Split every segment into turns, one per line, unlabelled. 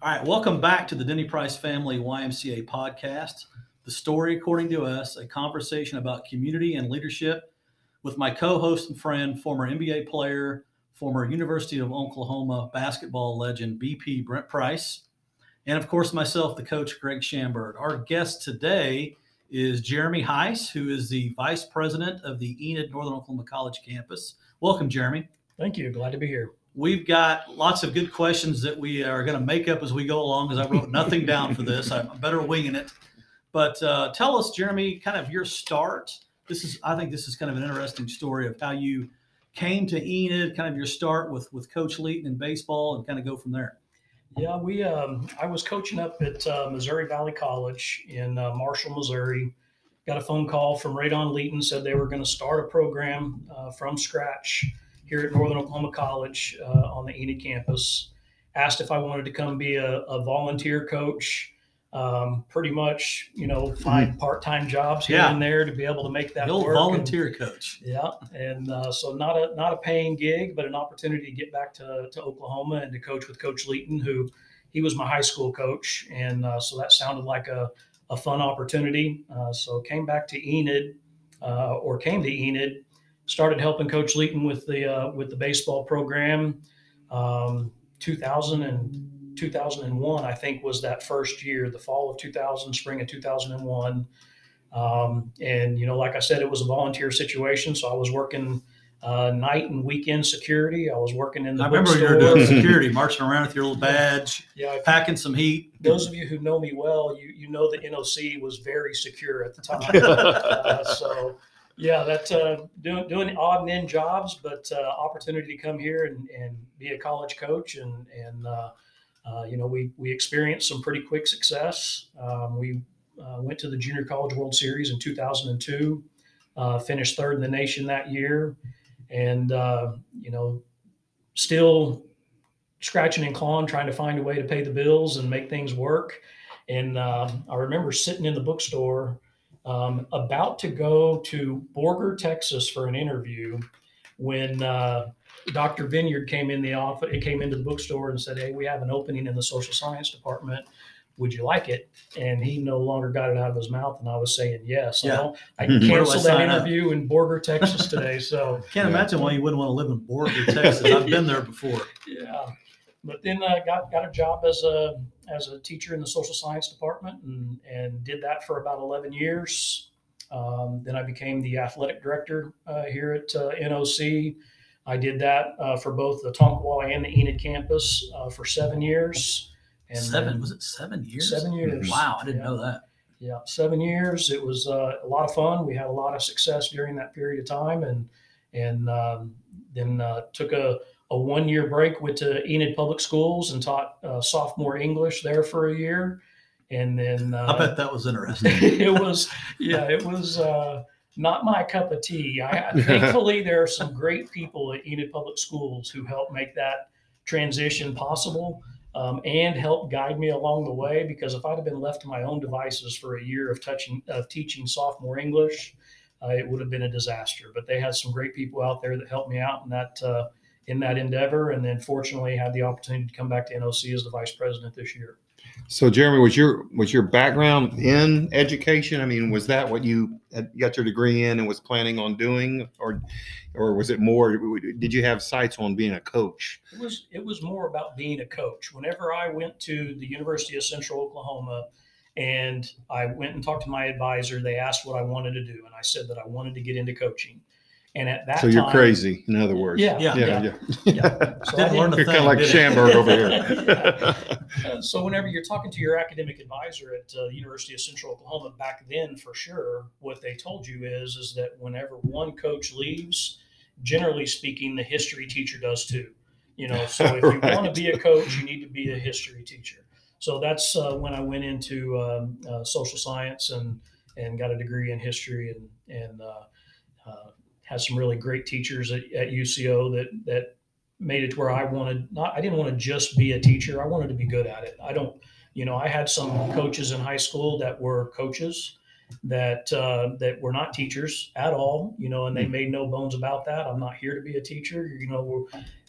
All right, welcome back to the Denny Price Family YMCA podcast. The story according to us, a conversation about community and leadership with my co-host and friend, former NBA player, former University of Oklahoma basketball legend BP Brent Price, and of course myself, the coach Greg Shambird. Our guest today is Jeremy Hise, who is the vice president of the Enid Northern Oklahoma College campus. Welcome, Jeremy.
Thank you. Glad to be here.
We've got lots of good questions that we are going to make up as we go along because I wrote nothing down for this. I'm better winging it. But uh, tell us, Jeremy, kind of your start. This is, I think, this is kind of an interesting story of how you came to Enid, kind of your start with with Coach Leaton in baseball, and kind of go from there.
Yeah, we. Um, I was coaching up at uh, Missouri Valley College in uh, Marshall, Missouri. Got a phone call from Raydon Leaton said they were going to start a program uh, from scratch here at Northern Oklahoma College uh, on the Enid campus. Asked if I wanted to come be a, a volunteer coach. Um, pretty much, you know, find part-time jobs here
Yeah.
and there to be able to make that
The old
work. and-
volunteer coach.
Yeah, and uh, so not a not a paying gig, but an opportunity to get back to, to Oklahoma and to coach with Coach Leaton, who he was my high school coach, and uh, so that sounded like a, a fun opportunity. Uh, so came back to Enid, uh, or came to Enid, started helping Coach Leaton with the uh, with the baseball program. Um, 2000 and 2001, I think, was that first year, the fall of 2000, spring of 2001. Um, and you know, like I said, it was a volunteer situation, so I was working uh, night and weekend security. I was working in the
I remember you were doing security, marching around with your little badge,
Yeah, if-
packing some heat.
those of you who know me well, you you know the NOC was very secure at the time. uh, so yeah, that's uh, doing doing odd and end jobs, but uh, opportunity to come here and, and be a college coach and and uh, uh, you know we we experienced some pretty quick success. Um, we uh, went to the Junior College World Series in 2002, uh, finished third in the nation that year, and you know still scratching and clawing, trying to find a way to pay the bills and make things work. And uh, I remember sitting in the bookstore, um, about to go to Borger, Texas, for an interview, when uh, Dr. Vineyard came in the office. It came into the bookstore and said, "Hey, we have an opening in the social science department. Would you like it?" And he no longer got it out of his mouth, and I was saying yes.
Yeah.
I, I
Where do I
canceled that
sign up?
interview in Borger, Texas today. So
Can't imagine why you wouldn't want to live in Borger, Texas. I've been there before.
yeah but then uh, got got a job as a as a teacher in the social science department and and did that for about 11 years um, then i became the athletic director uh, here at uh, noc i did that uh, for both the tonkawa and the enid campus uh, for seven years and
seven was it seven years?
seven years
Wow, I didn't
Yeah.
know that.
yeah, seven years. It was uh, a lot of fun. We had a lot of success during that period of time, and and um, then uh, took a, a one year break. Went to Enid Public Schools and taught uh, sophomore English there for a year, and then
I
uh,
bet that was interesting.
it was yeah, it was. Uh, not my cup of tea. I, thankfully, there are some great people at Enid Public Schools who help make that transition possible um, and help guide me along the way. Because if I'd have been left to my own devices for a year of touching of teaching sophomore English, uh, it would have been a disaster. But they had some great people out there that helped me out and that uh, in that endeavor, and then fortunately had the opportunity to come back to NOC as the vice president this year.
So, Jeremy, was your was your background in education? I mean, was that what you had, got your degree in and was planning on doing, or or was it more? Did you have sights on being a coach?
It was it was more about being a coach. Whenever I went to the University of Central Oklahoma and I went and talked to my advisor, they asked what I wanted to do, and I said that I wanted to get into coaching. And at that
so you're
time,
crazy, in other words.
Yeah,
Yeah.
yeah,
yeah.
yeah.
yeah. So I
Didn't learn a
You're kind
thing,
of like
did it?
Schamberg over here.
Uh, so whenever you're talking to your academic advisor at uh, the University of Central Oklahoma back then, for sure, what they told you is is that whenever one coach leaves, generally speaking, the history teacher does too. You know, so if you want
Right.
to be a coach, you need to be a history teacher. So that's uh, when I went into um, uh, social science and and got a degree in history and and uh, uh, had some really great teachers at, at UCO that that made it to where I wanted not I didn't want to just be a teacher. I wanted to be good at it. I don't, you know, I had some coaches in high school that were coaches that uh, that were not teachers at all, you know, and
Hmm.
they made no bones about that. I'm not here to be a teacher, you know,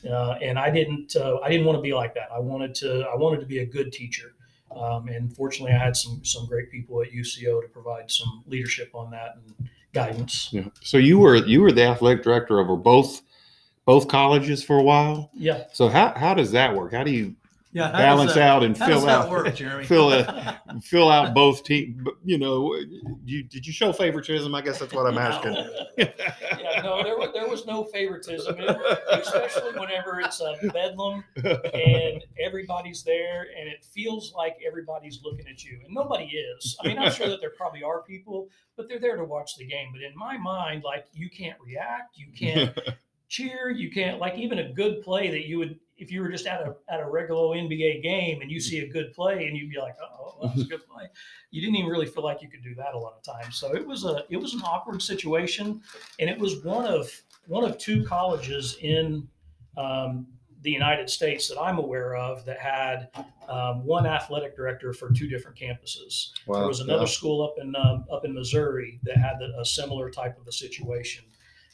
uh, and I didn't uh, I didn't want to be like that. I wanted to I wanted to be a good teacher. Um, and fortunately, I had some some great people at UCO to provide some leadership on that and guidance.
Yeah. So you were you were the athletic director over both both colleges for a while.
Yeah,
So how how does that work? How do you
Yeah, how
balance
that-
out and
How does
fill
that
out
work, Jeremy?
fill fill out both team? You know, you did you show favoritism? I guess that's what I'm asking.
no, there was, there was no favoritism, especially whenever it's a bedlam and everybody's there and it feels like everybody's looking at you and nobody is. I mean, I'm sure that there probably are people, but they're there to watch the game. But in my mind, like you can't react, you can't cheer, you can't like even a good play that you would if you were just at a at a regular NBA game and you see a good play and you'd be like, oh, well, that's a good play. You didn't even really feel like you could do that a lot of times. So it was a it was an awkward situation, and it was one of one of two colleges in um, the United States that I'm aware of that had um, one athletic director for two different campuses. There was another school up in um, up in Missouri that had a similar type of a situation.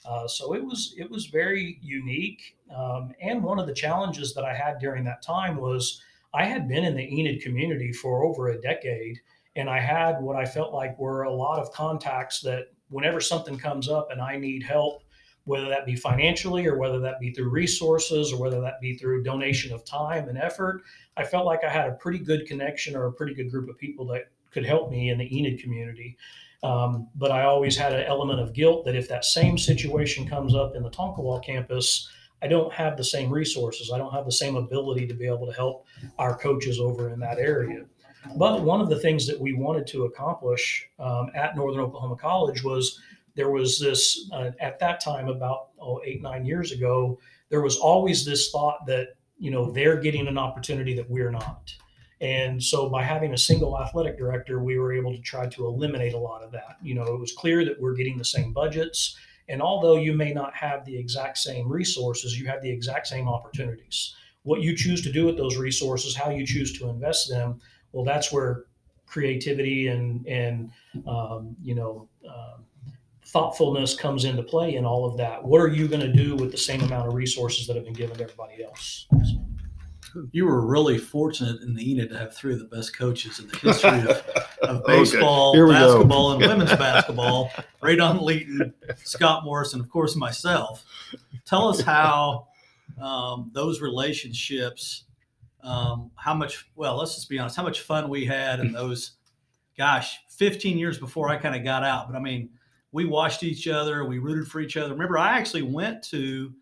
Uh, so it was it was very unique. Um, and one of the challenges that I had during that time was I had been in the Enid community for over a decade, and I had what I felt like were a lot of contacts that whenever something comes up and I need help, whether that be financially or whether that be through resources or whether that be through donation of time and effort, I felt like I had a pretty good connection or a pretty good group of people that could help me in the Enid community. Um, but I always had an element of guilt that if that same situation comes up in the Tonkawa campus, I don't have the same resources. I don't have the same ability to be able to help our coaches over in that area. But one of the things that we wanted to accomplish um, at Northern Oklahoma College was there was this, uh, at that time, about oh, eight, nine years ago, there was always this thought that, you know, they're getting an opportunity that we're not. And so by having a single athletic director, we were able to try to eliminate a lot of that. You know, it was clear that we're getting the same budgets. And although you may not have the exact same resources, you have the exact same opportunities. What you choose to do with those resources, how you choose to invest them, well, that's where creativity and and um, you know um, thoughtfulness comes into play in all of that. What are you going to do with the same amount of resources that have been given to everybody else?
You were really fortunate in the Enid to have three of the best coaches in the history of, of baseball,
go.
basketball, and women's basketball. Raydon Leaton, Scott Morris, and of course myself. Tell us how um, those relationships, um, how much, well, let's just be honest, how much fun we had in those, gosh, 15 years before I kind of got out. But I mean, we watched each other, we rooted for each other. Remember, I actually went to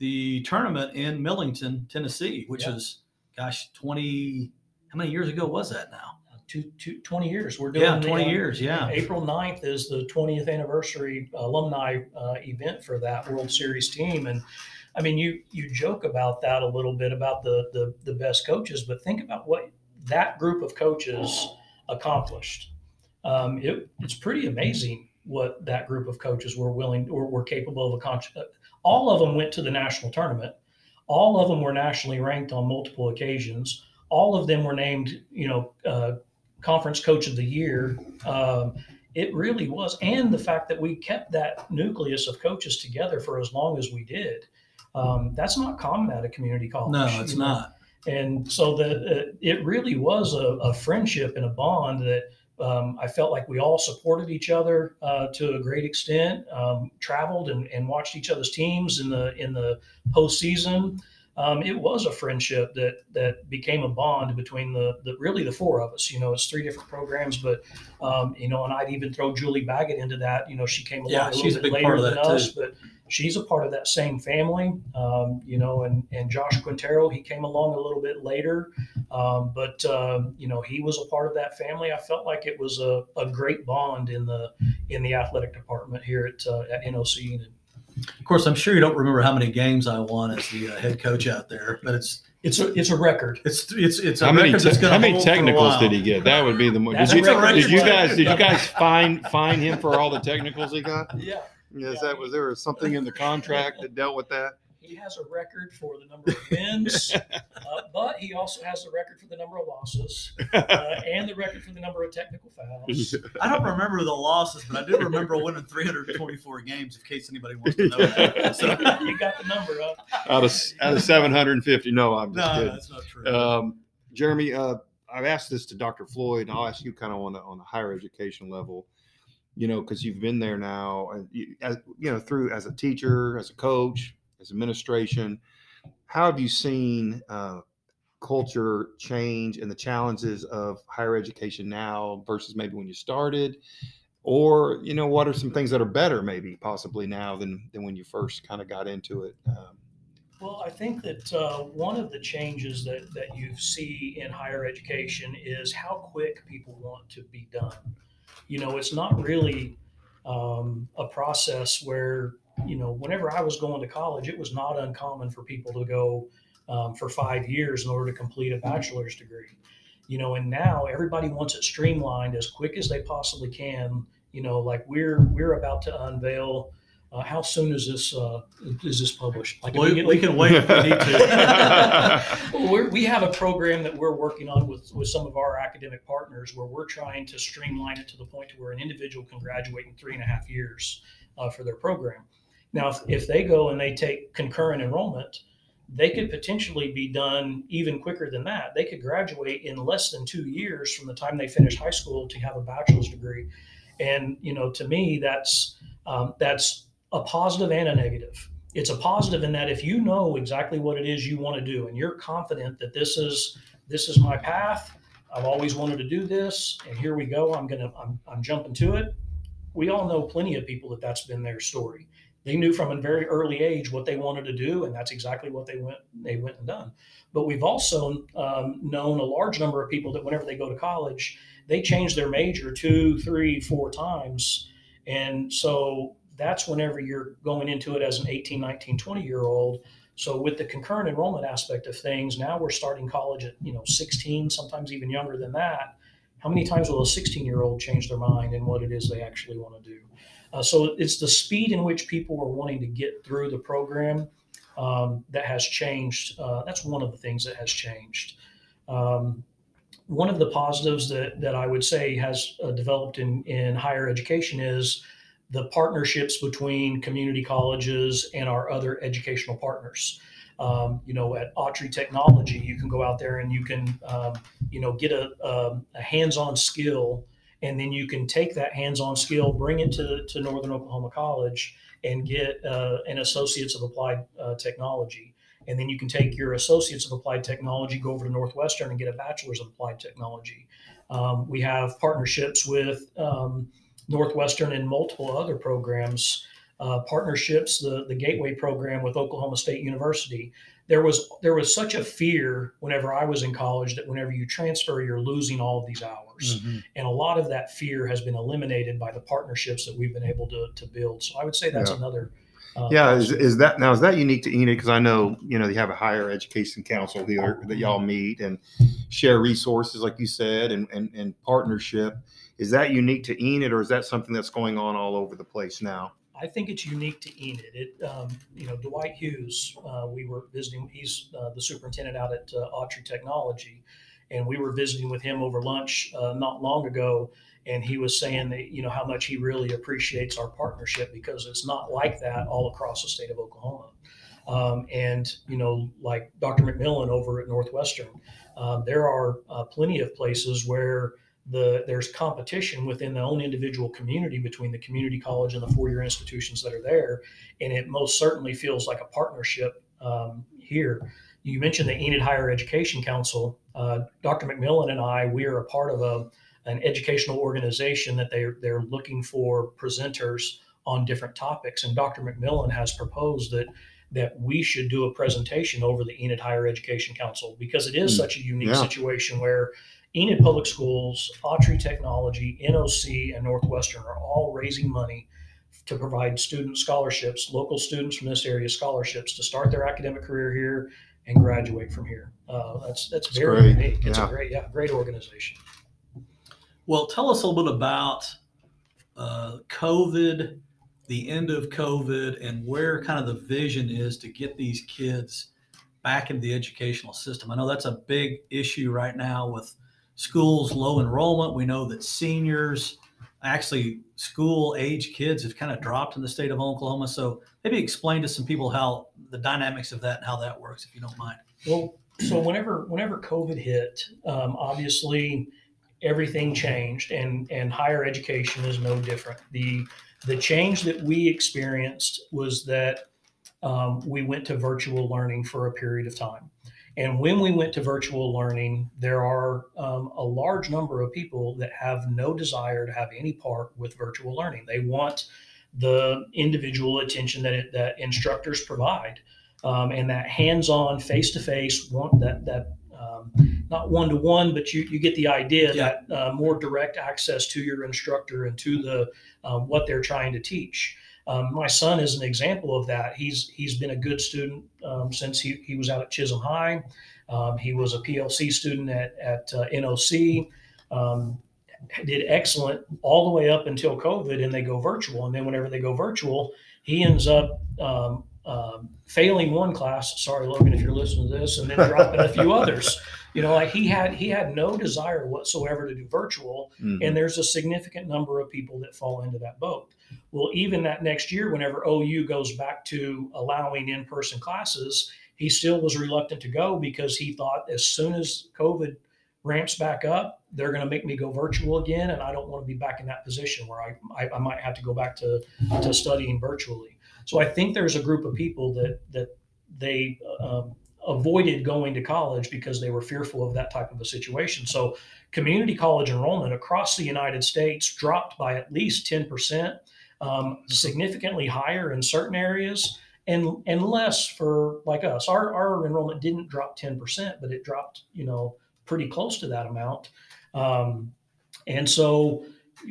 the tournament in Millington, Tennessee, which
Yeah.
is, gosh, 20, how many years ago was that now?
Two, two, 20 years. We're doing
Yeah,
the,
20
uh,
years. Yeah.
April 9th is the 20th anniversary alumni uh, event for that World Series team. And I mean, you you joke about that a little bit about the the, the best coaches, but think about what that group of coaches accomplished. Um, it, it's pretty amazing what that group of coaches were willing or were capable of accomplishing. All of them went to the national tournament. All of them were nationally ranked on multiple occasions. All of them were named, you know, uh, conference coach of the year. Um, it really was, and the fact that we kept that nucleus of coaches together for as long as we did. Um, that's not common at a community college.
No, it's
know?
not.
and so the uh, it really was a, a friendship and a bond that um, I felt like we all supported each other uh, to a great extent. Um, traveled and, and watched each other's teams in the in the postseason. Um, it was a friendship that that became a bond between the, the really the four of us. You know, it's three different programs, but um, you know, and I'd even throw Julie Baggett into that. You know, she came along
Yeah,
a little
she's a
bit
big
later
part of
than
that,
us,
too.
but she's a part of that same family. Um, you know, and and Josh Quintero, he came along a little bit later, um, but um, you know, he was a part of that family. I felt like it was a, a great bond in the in the athletic department here at uh, at NOC. And
Of course, I'm sure you don't remember how many games I won as the uh, head coach out there, but it's
it's a it's a record.
it's it's it's a
How many,
record
te- how many
hold for a
technicals did he get? That would be the most. Did you, did you guys did you guys fine fine him for all the technicals he got?
Yeah.
Is that was there something in the contract that dealt with that?
He he has a record for the number of wins, uh, but he also has the record for the number of losses uh, and the record for the number of technical fouls.
I don't remember the losses, but I do remember winning 324 games. In case anybody wants to know that. So,
you got the number up.
out of out of 750. No, I'm just
no,
kidding.
that's not true.
Um, Jeremy, uh, I've asked this to Dr. Floyd, and I'll ask you kind of on the on the higher education level. You know, because you've been there now, and you, as, you know, through as a teacher, as a coach, as administration. How have you seen uh, culture change and the challenges of higher education now versus maybe when you started? Or you know, what are some things that are better, maybe possibly now than than when you first kind of got into it? Um,
Well, I think that uh, one of the changes that, that you see in higher education is how quick people want to be done. You know, it's not really um, a process where, you know, whenever I was going to college, it was not uncommon for people to go um, for five years in order to complete a bachelor's degree. You know, and now everybody wants it streamlined as quick as they possibly can. You know, like we're we're about to unveil. Uh, how soon is this uh, is this published? Like
we, we can wait if we need to.
We're, we have a program that we're working on with, with some of our academic partners where we're trying to streamline it to the point to where an individual can graduate in three and a half years uh, for their program. Now, if, if they go and they take concurrent enrollment, they could potentially be done even quicker than that. They could graduate in less than two years from the time they finish high school to have a bachelor's degree. And, you know, to me, that's, um, that's a positive and a negative. It's a positive in that if you know exactly what it is you want to do and you're confident that this is this is my path i've always wanted to do this and here we go i'm gonna i'm, I'm jumping to it. We all know plenty of people that that's been their story. They knew from a very early age what they wanted to do and that's exactly what they went they went and done. But we've also um, known a large number of people that whenever they go to college they change their major two three four times. And so that's whenever you're going into it as an 18 19 20 year old. So with the concurrent enrollment aspect of things now we're starting college at you know 16 sometimes even younger than that. How many times will a 16 year old change their mind and what it is they actually want to do? Uh, so it's the speed in which people are wanting to get through the program um, that has changed uh, that's one of the things that has changed. Um, one of the positives that, that I would say has uh, developed in, in higher education is the partnerships between community colleges and our other educational partners. Um, you know, at Autry Technology, you can go out there and you can, um, you know, get a, a, a, hands-on skill, and then you can take that hands-on skill, bring it to, to Northern Oklahoma College, and get uh, an Associates of Applied uh, Technology. And then you can take your Associates of Applied Technology, go over to Northwestern, and get a Bachelor's of Applied Technology. Um, we have partnerships with um, Northwestern and multiple other programs, uh, partnerships, the, the Gateway program with Oklahoma State University. There was there was such a fear whenever I was in college that whenever you transfer, you're losing all of these hours,
Mm-hmm.
and a lot of that fear has been eliminated by the partnerships that we've been able to, to build. So I would say that's
Yeah.
another. Uh,
Yeah, is, is that now is that unique to Enid? Because I know you know you have a higher education council here that y'all meet and share resources, like you said, and and, and partnership. Is that unique to Enid, or is that something that's going on all over the place now?
I think it's unique to Enid. It, um, you know, Dwight Hughes, uh, we were visiting, he's uh, the superintendent out at uh, Autry Technology, and we were visiting with him over lunch uh, not long ago. And he was saying that, you know, how much he really appreciates our partnership because it's not like that all across the state of Oklahoma. Um, and, you know, like Dr. McMillan over at Northwestern, um, there are uh, plenty of places where the there's competition within the own individual community between the community college and the four-year institutions that are there, and it most certainly feels like a partnership um, here. You mentioned the Enid Higher Education Council. Uh, Dr. McMillan and I, we are a part of a, an educational organization that they're they're looking for presenters on different topics, and Dr. McMillan has proposed that that we should do a presentation over the Enid Higher Education Council because it is
Mm,
such a unique
yeah.
situation where Enid Public Schools, Autry Technology, NOC, and Northwestern are all raising money to provide student scholarships, local students from this area scholarships to start their academic career here and graduate from here. Uh, that's that's
That's
very
great.
unique. It's
Yeah.
a great, yeah, great organization.
Well, tell us a little bit about uh, COVID the end of COVID and where kind of the vision is to get these kids back into the educational system. I know that's a big issue right now with schools low enrollment. We know that seniors, actually school age kids have kind of dropped in the state of Oklahoma. So maybe explain to some people how the dynamics of that and how that works, if you don't mind.
Well, so whenever whenever COVID hit, um, obviously everything changed, and and higher education is no different. the The change that we experienced was that um, we went to virtual learning for a period of time. And when we went to virtual learning, there are um, a large number of people that have no desire to have any part with virtual learning. They want the individual attention that it, that instructors provide um, and that hands-on face-to-face that that um, not one-to-one but you, you get the idea
Yeah.
that uh, more direct access to your instructor and to the um, what they're trying to teach um, my son is an example of that he's he's been a good student um, since he, he was out at chisholm high um, he was a plc student at, at uh, noc um, did excellent all the way up until covid and they go virtual and then whenever they go virtual he ends up um, um, failing one class. Sorry, Logan, if you're listening to this, and then dropping a few others. You know, like he had he had no desire whatsoever to do virtual,
Mhm.
and there's a significant number of people that fall into that boat. Well, even that next year, whenever OU goes back to allowing in-person classes, he still was reluctant to go because he thought as soon as COVID ramps back up, they're going to make me go virtual again, and I don't want to be back in that position where I, I, I might have to go back to to studying virtually. So I think there's a group of people that that they um, avoided going to college because they were fearful of that type of a situation. So community college enrollment across the United States dropped by at least 10%, um, significantly higher in certain areas and and less for like us. Our, our enrollment didn't drop 10%, but it dropped, you know, pretty close to that amount. Um, and so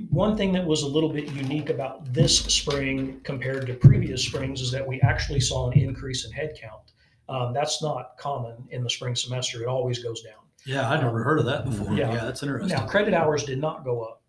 one thing that was a little bit unique about this spring compared to previous springs is that we actually saw an increase in headcount. Um, that's not common in the spring semester. It always goes down.
Yeah, I'd never heard of that before.
Yeah.
Yeah, that's interesting.
Now, credit hours did not go up.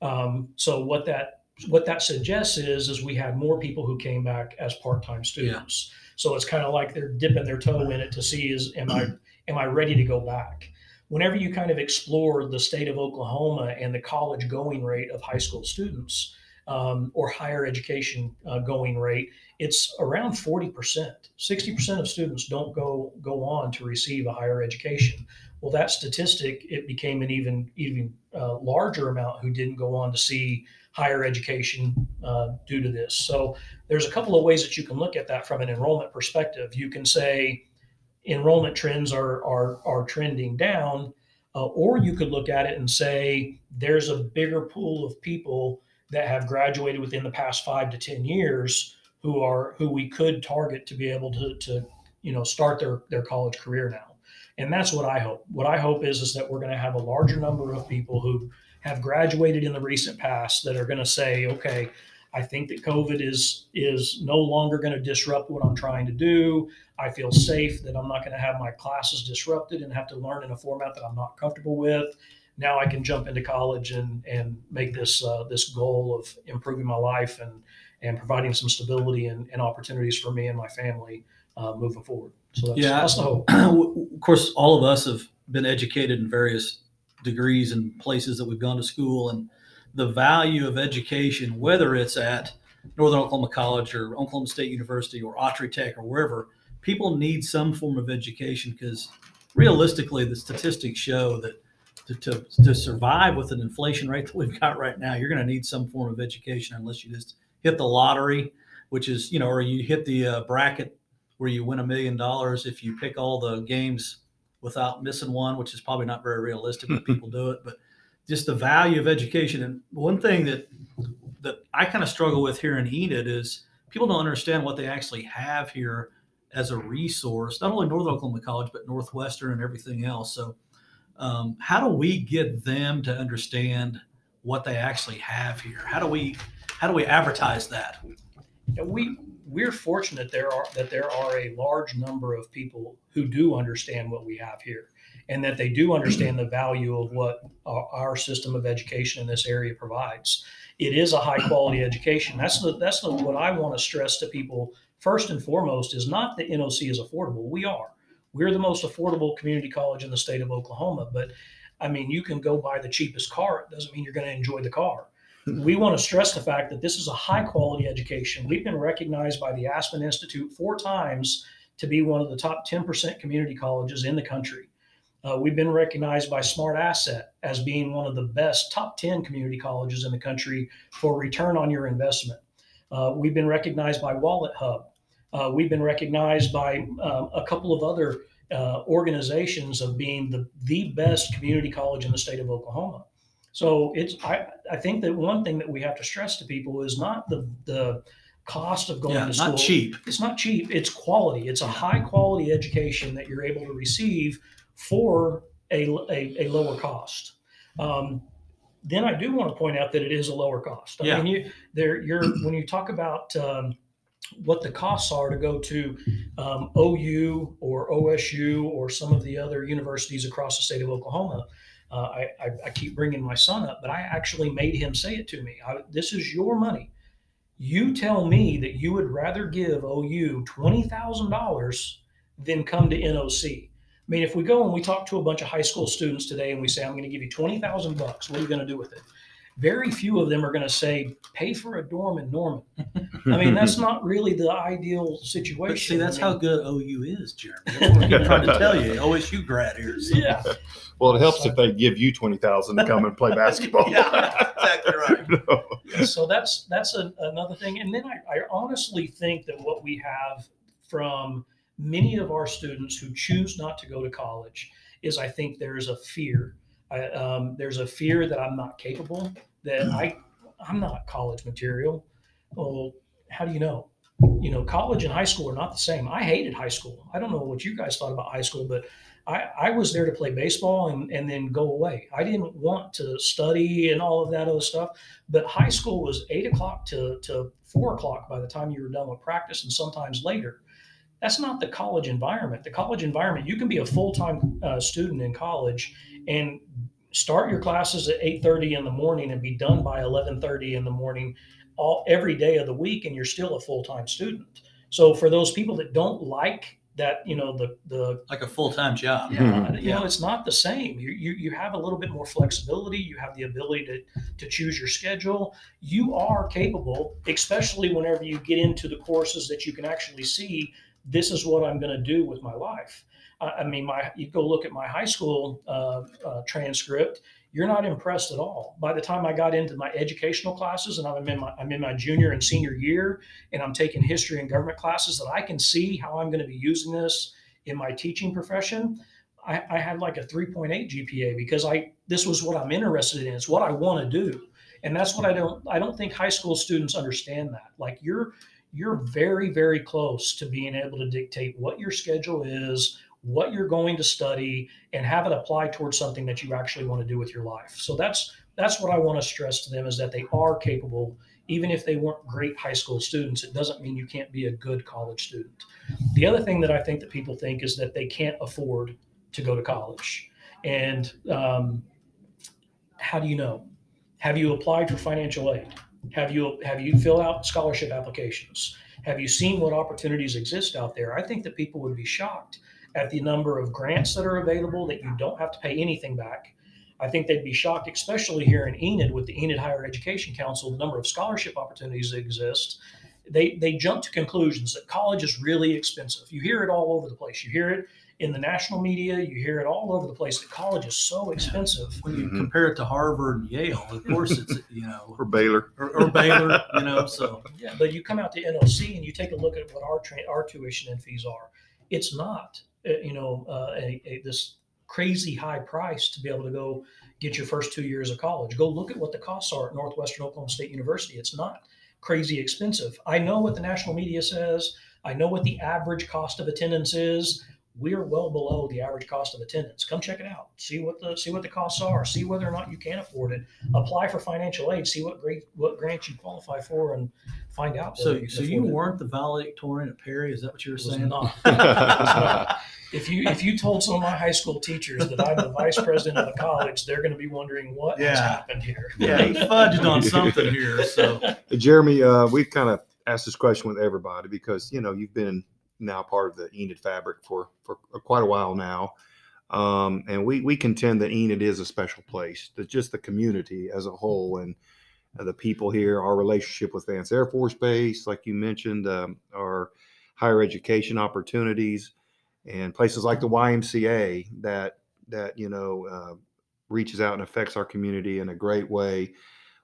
Um, so what that what that suggests is is we had more people who came back as part-time students. So it's kind of like they're dipping their toe in it to see is am I am I ready to go back? Whenever you kind of explore the state of Oklahoma and the college going rate of high school students um, or higher education uh, going rate, it's around 40%. 60% of students don't go go on to receive a higher education. Well, that statistic it became an even even uh, larger amount who didn't go on to see higher education uh, due to this. So there's a couple of ways that you can look at that from an enrollment perspective. You can say enrollment trends are are are trending down, uh, or you could look at it and say there's a bigger pool of people that have graduated within the past five to ten years who are who we could target to be able to to you know start their their college career now and that's what I hope. What I hope is is that we're going to have a larger number of people who have graduated in the recent past that are going to say, okay, I think that COVID is is no longer going to disrupt what I'm trying to do. I feel safe that I'm not going to have my classes disrupted and have to learn in a format that I'm not comfortable with. Now I can jump into college and and make this uh, this goal of improving my life and and providing some stability and, and opportunities for me and my family uh, moving forward. So that's,
Yeah.
that's the hope.
of course, all of us have been educated in various degrees and places that we've gone to school, and the value of education, whether it's at Northern Oklahoma College or Oklahoma State University or Autry Tech or wherever, people need some form of education because realistically, the statistics show that to, to, to survive with an inflation rate that we've got right now, you're going to need some form of education unless you just hit the lottery, which is, you know, or you hit the uh, bracket where you win a million dollars if you pick all the games without missing one, which is probably not very realistic, but people do it. But just the value of education. And one thing that that I kind of struggle with here in Enid is people don't understand what they actually have here as a resource, not only Northern Oklahoma College, but Northwestern and everything else. So um, how do we get them to understand what they actually have here? How do we how do we advertise that?
We we're fortunate there are that there are a large number of people who do understand what we have here and that they do understand the value of what our, system of education in this area provides. It is a high quality education. That's the that's the what I want to stress to people first and foremost is not that NOC is affordable. We are. We're the most affordable community college in the state of Oklahoma, but I mean, you can go buy the cheapest car. It doesn't mean you're going to enjoy the car. We want to stress the fact that this is a high quality education. We've been recognized by the Aspen Institute four times to be one of the top 10% community colleges in the country. Uh, we've been recognized by Smart Asset as being one of the best top 10 community colleges in the country for return on your investment. Uh, we've been recognized by Wallet Hub. Uh, we've been recognized by um, a couple of other uh, organizations of being the, the best community college in the state of Oklahoma. So it's I, I think that one thing that we have to stress to people is not the the cost of going
Yeah,
to school.
not cheap.
It's not cheap. It's quality. It's a high quality education that you're able to receive for a, a, a lower cost. Um, then I do want to point out that it is a lower cost. I
Yeah.
mean, you there you're when you talk about um, what the costs are to go to um, OU or OSU or some of the other universities across the state of Oklahoma. Uh, I, I, I keep bringing my son up, but I actually made him say it to me. I, this is your money. You tell me that you would rather give OU twenty thousand dollars than come to NOC. I mean, if we go and we talk to a bunch of high school students today and we say, "I'm going to give you twenty thousand bucks," what are you going to do with it? Very few of them are going to say, "Pay for a dorm in Norman." I mean, that's not really the ideal situation.
But see, that's
I mean,
how good OU is, Jeremy. That's what I'm trying to tell you. OSU grad here. so-
Yeah,
Well, it helps if they give you twenty thousand to come and play basketball.
Yeah, exactly right.
so that's that's a, another thing. And then I, I honestly think that what we have from many of our students who choose not to go to college is I think there's a fear. I, um, there's a fear that I'm not capable, that I I'm not college material. Well, how do you know? You know, college and high school are not the same. I hated high school. I don't know what you guys thought about high school, but I, I was there to play baseball and, and then go away. I didn't want to study and all of that other stuff. But high school was eight o'clock to, to four o'clock by the time you were done with practice and sometimes later. That's not the college environment. The college environment, you can be a full time uh, student in college and start your classes at 8.30 in the morning and be done by 11.30 in the morning all every day of the week and you're still a full-time student so for those people that don't like that you know the the
Like a full time job.
yeah, uh, you
Yeah.
know, it's not the same. You, you you have a little bit more flexibility. You have the ability to to choose your schedule. You are capable, especially whenever you get into the courses that you can actually see. This is what I'm going to do with my life. I, mean, my you go look at my high school uh, uh, transcript. You're not impressed at all. By the time I got into my educational classes, and I'm in my I'm in my junior and senior year, and I'm taking history and government classes, that I can see how I'm going to be using this in my teaching profession. I, I had like a 3.8 GPA because I this was what I'm interested in. It's what I want to do, and that's what I don't I don't think high school students understand that. Like you're you're very very close to being able to dictate what your schedule is, what you're going to study, and have it apply towards something that you actually want to do with your life. So that's that's what I want to stress to them is that they are capable. Even if they weren't great high school students, it doesn't mean you can't be a good college student. The other thing that I think that people think is that they can't afford to go to college. And um, how do you know? Have you applied for financial aid? Have you have you filled out scholarship applications? Have you seen what opportunities exist out there? I think that people would be shocked at the number of grants that are available that you don't have to pay anything back. I think they'd be shocked, especially here in Enid with the Enid Higher Education Council, the number of scholarship opportunities that exist. They they jump to conclusions that college is really expensive. You hear it all over the place. You hear it in the national media. You hear it all over the place that college is so expensive.
When you
Mhm.
compare it to Harvard and Yale, of course it's you know
or Baylor.
or, or Baylor, you know. So
Yeah, but you come out to NOC and you take a look at what our tra- our tuition and fees are. It's not, you know, uh, a, a, this crazy high price to be able to go get your first two years of college. Go look at what the costs are at Northwestern Oklahoma State University. It's not crazy expensive. I know what the national media says. I know what the average cost of attendance is. We are well below the average cost of attendance. Come check it out. See what the see what the costs are. See whether or not you can afford it. Apply for financial aid. See what great what grants you qualify for, and find out.
So,
whether can
so you
it.
weren't the valedictorian at Perry? Is that what you were saying?
not. If you if you told some of my high school teachers that I'm the vice president of a college, they're going to be wondering what has happened here.
Yeah, he fudged on something here. So,
Jeremy, uh, we've kind of asked this question with everybody because you know you've been now part of the Enid fabric for for quite a while now, um, and we we contend that Enid is a special place. That just the community as a whole and uh, the people here, our relationship with Vance Air Force Base, like you mentioned, um, our higher education opportunities, and places like the YMCA that that you know uh, reaches out and affects our community in a great way.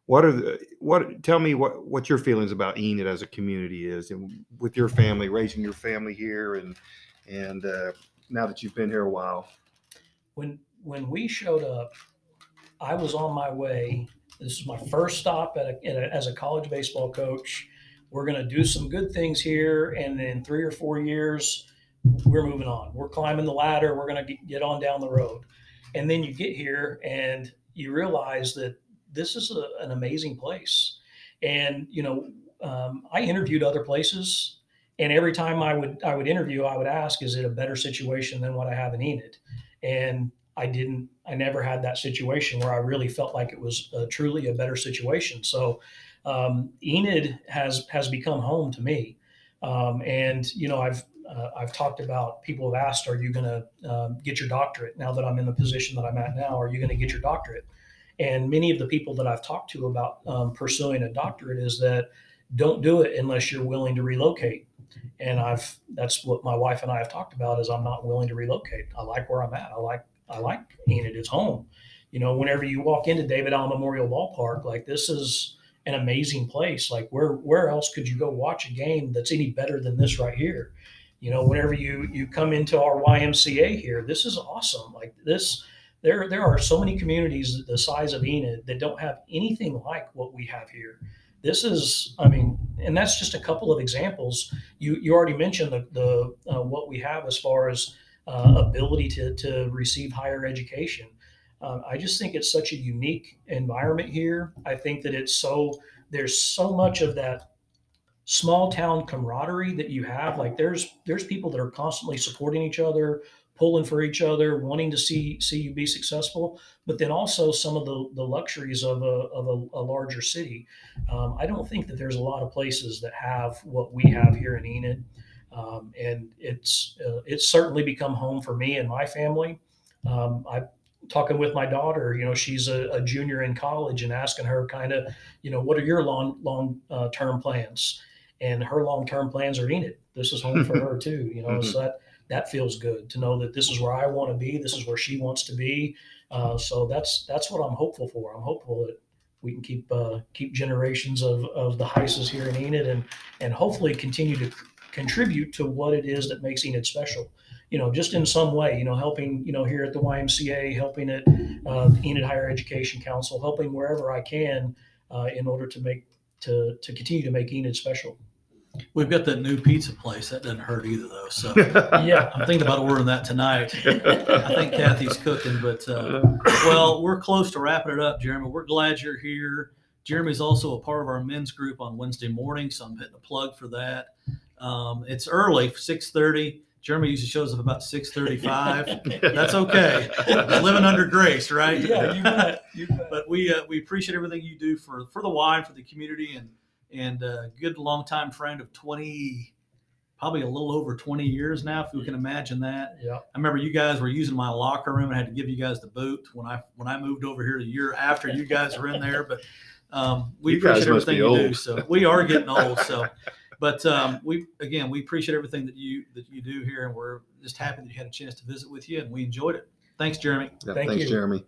What are the what? Tell me what what your feelings about Enid as a community is, and with your family, raising your family here, and and uh, now that you've been here a while.
when when we showed up, I was on my way. This is my first stop at a, at a, as a college baseball coach. We're going to do some good things here, and in three or four years, we're moving on. We're climbing the ladder. We're going to get on down the road, and then you get here and you realize that this is a, an amazing place. And you know, um, I interviewed other places, and every time I would I would interview, I would ask, "Is it a better situation than what I have in Enid?" and I didn't. I never had that situation where I really felt like it was truly a better situation. So um, Enid has has become home to me, um, and you know I've uh, I've talked about people have asked, "Are you going to um, get your doctorate now that I'm in the position that I'm at now? Are you going to get your doctorate?" And many of the people that I've talked to about um, pursuing a doctorate is that don't do it unless you're willing to relocate and I've that's what my wife and I have talked about is I'm not willing to relocate. I like where I'm at. I like I like Enid. It's home. You know, whenever you walk into David Allen Memorial Ballpark, like this is an amazing place. Like where where else could you go watch a game that's any better than this right here? You know, whenever you you come into our YMCA here, this is awesome. Like this, there there are so many communities the size of Enid that don't have anything like what we have here. This is i mean and that's just a couple of examples. You you already mentioned the, the uh, what we have as far as uh, ability to to receive higher education. Uh, i just think it's such a unique environment here. I think that it's so there's so much of that small town camaraderie that you have. Like there's there's people that are constantly supporting each other pulling for each other wanting to see see you be successful but then also some of the the luxuries of a of a, a larger city um, I don't think that there's a lot of places that have what we have here in Enid, um, and it's uh, it's certainly become home for me and my family. Um, I talking with my daughter, you know, she's a, a junior in college, and asking her kind of, you know, what are your long long uh, term plans? And her long term plans are Enid. This is home for her too, you know.
Mhm.
So that that feels good to know that this is where I want to be. This is where she wants to be. Uh, so that's that's what I'm hopeful for. I'm hopeful that we can keep uh, keep generations of, of the Hises here in Enid and and hopefully continue to c- contribute to what it is that makes Enid special. You know, just in some way. You know, helping you know here at the YMCA, helping at uh, Enid Higher Education Council, helping wherever I can uh, in order to make to to continue to make Enid special.
We've got that new pizza place. That doesn't hurt either, though. So,
Yeah.
I'm thinking about ordering that tonight. I think Kathy's cooking, but uh, well, we're close to wrapping it up, Jeremy. We're glad you're here. Jeremy's also a part of our men's group on Wednesday morning, so I'm hitting a plug for that. Um, it's early, six thirty. Jeremy usually shows up about six thirty-five. That's okay. Living under grace, right?
Yeah, you bet. You bet.
But we uh, we appreciate everything you do for for the wine, for the community, and and uh, good longtime friend of twenty, probably a little over twenty years now, if you can imagine that.
Yeah.
I remember you guys were using my locker room and I had to give you guys the boot when I when I moved over here the year after you guys were in there. But um, we
You
appreciate everything
be
you do. So we are getting old. So, but um, we again we appreciate everything that you that you do here, and we're just happy that you had a chance to visit with you, and we enjoyed it. Thanks, Jeremy.
Yeah,
Thank
thanks,
you.
Jeremy.